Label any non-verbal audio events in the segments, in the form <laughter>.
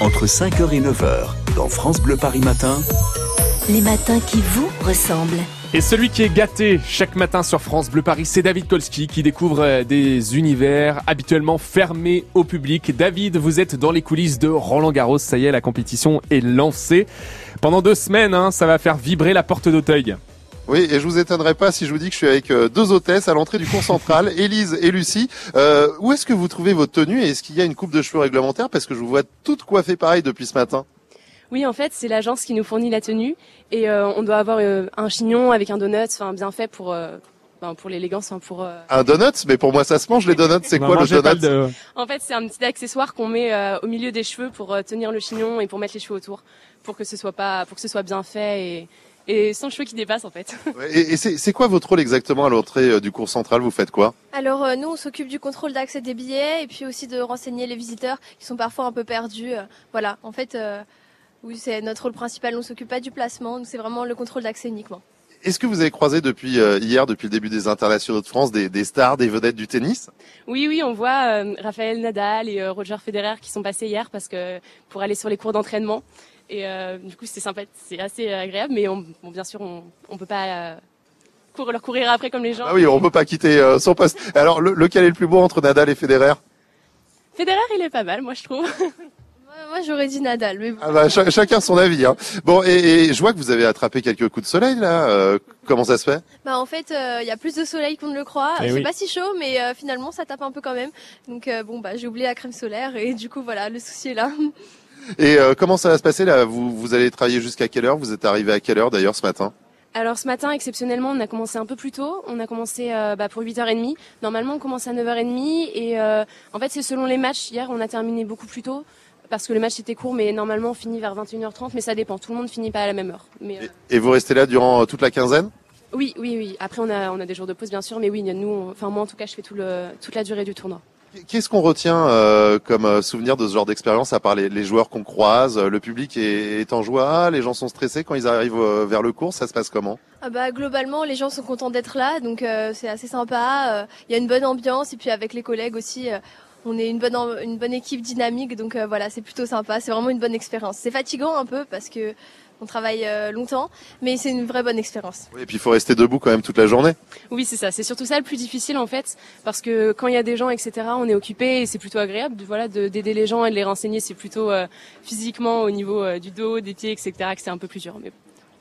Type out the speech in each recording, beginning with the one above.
entre 5h et 9h, dans France Bleu Paris Matin. Les matins qui vous ressemblent. Et celui qui est gâté chaque matin sur France Bleu Paris, c'est David Kolski qui découvre euh, des univers habituellement fermés au public. David, vous êtes dans les coulisses de Roland Garros. Ça y est, la compétition est lancée. Pendant deux semaines, hein, ça va faire vibrer la porte d'Auteuil. Oui, et je vous étonnerai pas si je vous dis que je suis avec euh, deux hôtesses à l'entrée du cours central, <laughs> Élise et Lucie. Euh, où est-ce que vous trouvez votre tenue et est-ce qu'il y a une coupe de cheveux réglementaire? Parce que je vous vois toutes coiffées pareil depuis ce matin. Oui, en fait, c'est l'agence qui nous fournit la tenue et euh, on doit avoir euh, un chignon avec un donut, enfin bien fait pour euh, ben, pour l'élégance, hein, pour. Un donut? Mais pour moi, ça se mange les donuts. C'est <laughs> quoi le donut? de- En fait, c'est un petit accessoire qu'on met au milieu des cheveux pour tenir le chignon et pour mettre les cheveux autour, pour que ce soit pas, pour que ce soit bien fait et et sans cheveux qui dépassent en fait. Et, et c'est quoi votre rôle exactement à l'entrée euh, du cours central? Vous faites quoi? Alors euh, nous, on s'occupe du contrôle d'accès des billets et puis aussi de renseigner les visiteurs qui sont parfois un peu perdus. euh, voilà, en fait, euh, oui, c'est notre rôle principal. On s'occupe pas du placement, c'est vraiment le contrôle d'accès uniquement. Est-ce que vous avez croisé depuis hier, depuis le début des internationaux de France, des, des stars, des vedettes du tennis? Oui, oui, on voit euh, Raphaël Nadal et euh, Roger Federer qui sont passés hier parce que pour aller sur les cours d'entraînement et euh, du coup c'est sympa, c'est assez agréable, mais on, bon, bien sûr on on peut pas euh, courir, leur courir après comme les gens. Ah oui, on peut pas quitter euh, son poste. Alors, le- lequel est le plus beau entre Nadal et Federer? Federer il est pas mal, moi je trouve. <laughs> Moi, j'aurais dit Nadal, mais bon. Ah bah, cha- chacun son avis. Hein. Bon, et, et je vois que vous avez attrapé quelques coups de soleil là. euh, comment ça se fait? Bah en fait, euh, il y a plus de soleil qu'on ne le croit. Eh c'est oui. pas si chaud, mais euh, finalement ça tape un peu quand même. Donc euh, bon bah j'ai oublié la crème solaire et du coup voilà, le souci est là. <laughs> Et euh, comment ça va se passer là? Vous, vous allez travailler jusqu'à quelle heure? Vous êtes arrivé à quelle heure d'ailleurs ce matin? Alors ce matin, exceptionnellement, on a commencé un peu plus tôt. On a commencé euh, bah, pour 8h30. Normalement, on commence à 9h30. Et euh, en fait, c'est selon les matchs. Hier, on a terminé beaucoup plus tôt parce que le match était court. Mais normalement, on finit vers 21h30. Mais ça dépend. Tout le monde finit pas à la même heure. Mais euh, et, et vous restez là durant toute la quinzaine? Oui, oui, oui. Après, on a, on a des jours de pause, bien sûr. Mais oui, nous, on- enfin moi, en tout cas, je fais tout le, toute la durée du tournoi. Qu'est-ce qu'on retient euh, comme euh, souvenir de ce genre d'expérience à part les, les joueurs qu'on croise euh, Le public est, est en joie, les gens sont stressés quand ils arrivent euh, vers le cours, ça se passe comment? Ah bah globalement les gens sont contents d'être là, donc euh, c'est assez sympa. Il y a une bonne ambiance et puis avec les collègues aussi. on est une bonne, une bonne équipe dynamique, donc euh, voilà, c'est plutôt sympa. C'est vraiment une bonne expérience. C'est fatigant un peu parce que on travaille euh, longtemps, mais c'est une vraie bonne expérience. Et puis il faut rester debout quand même toute la journée. Oui, c'est ça. C'est surtout ça le plus difficile en fait, parce que quand il y a des gens, etc., on est occupé et c'est plutôt agréable, de- voilà, de- d'aider les gens et de les renseigner. C'est plutôt euh, physiquement au niveau euh, du dos, des pieds, etc., que c'est un peu plus dur. Mais bon,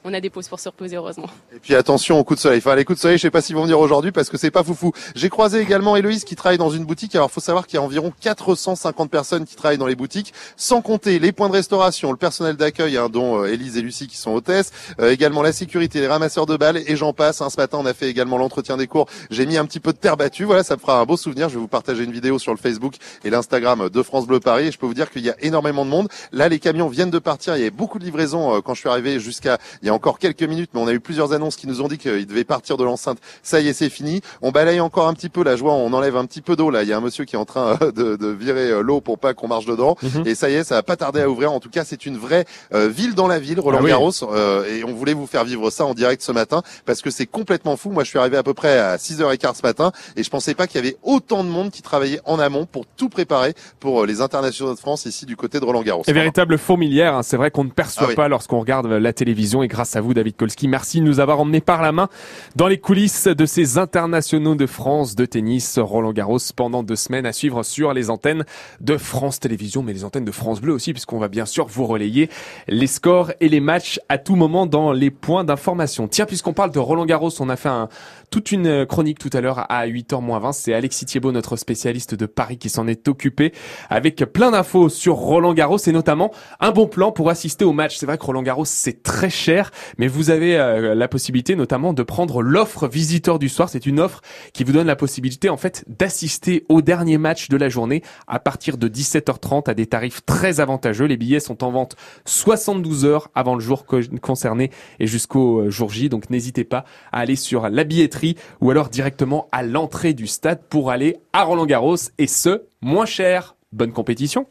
on a des pauses pour se reposer heureusement. Et puis attention aux coups de soleil. Enfin, les coups de soleil, je sais pas s'ils vont venir aujourd'hui parce que c'est pas foufou. J'ai croisé également Héloïse qui travaille dans une boutique. Alors, faut savoir qu'il y a environ 450 personnes qui travaillent dans les boutiques, sans compter les points de restauration, le personnel d'accueil, hein, dont euh, Élise et Lucie qui sont hôtesses, euh, également la sécurité, les ramasseurs de balles et j'en passe. hein. Ce matin, on a fait également l'entretien des cours. J'ai mis un petit peu de terre battue. Voilà, ça me fera un beau souvenir. Je vais vous partager une vidéo sur le Facebook et l'Instagram de France Bleu Paris. Et je peux vous dire qu'il y a énormément de monde. Là, les camions viennent de partir. Il y avait beaucoup de livraisons euh, quand je suis arrivé jusqu'à y a encore quelques minutes, mais on a eu plusieurs annonces qui nous ont dit qu'ils devaient partir de l'enceinte. Ça y est, c'est fini. On balaye encore un petit peu la joie. On enlève un petit peu d'eau là. Il y a un monsieur qui est en train euh, de, de virer euh, l'eau pour pas qu'on marche dedans. Mhm. Et ça y est, ça va pas tarder à ouvrir. En tout cas, c'est une vraie euh, ville dans la ville, Roland Ah oui. Garros. Euh, et on voulait vous faire vivre ça en direct ce matin parce que c'est complètement fou. Moi, je suis arrivé à peu près à 6h15 ce matin et je pensais pas qu'il y avait autant de monde qui travaillait en amont pour tout préparer pour les internationaux de France ici du côté de Roland Garros. Et véritable fourmilière, hein. c'est vrai qu'on ne perçoit Ah oui. pas lorsqu'on regarde la télévision et grâce à vous David Kolski, merci de nous avoir emmenés par la main dans les coulisses de ces internationaux de France de tennis Roland Garros pendant deux semaines à suivre sur les antennes de France Télévisions mais les antennes de France Bleu aussi puisqu'on va bien sûr vous relayer les scores et les matchs à tout moment dans les points d'information. Tiens, puisqu'on parle de Roland Garros, on a fait un, toute une chronique tout à l'heure à 8h moins 20. C'est Alexis Thiebaud, notre spécialiste de Paris, qui s'en est occupé avec plein d'infos sur Roland Garros et notamment un bon plan pour assister au match. C'est vrai que Roland Garros, c'est très cher, mais vous avez euh, la possibilité notamment de prendre l'offre visiteur du soir. C'est une offre qui vous donne la possibilité en fait d'assister au dernier match de la journée à partir de 17h30 à des tarifs très avantageux. Les billets sont en vente 72 heures avant le jour co- concerné et jusqu'au euh, jour J. Donc n'hésitez pas à aller sur la billetterie ou alors directement à l'entrée du stade pour aller à Roland Garros et ce, moins cher. Bonne compétition.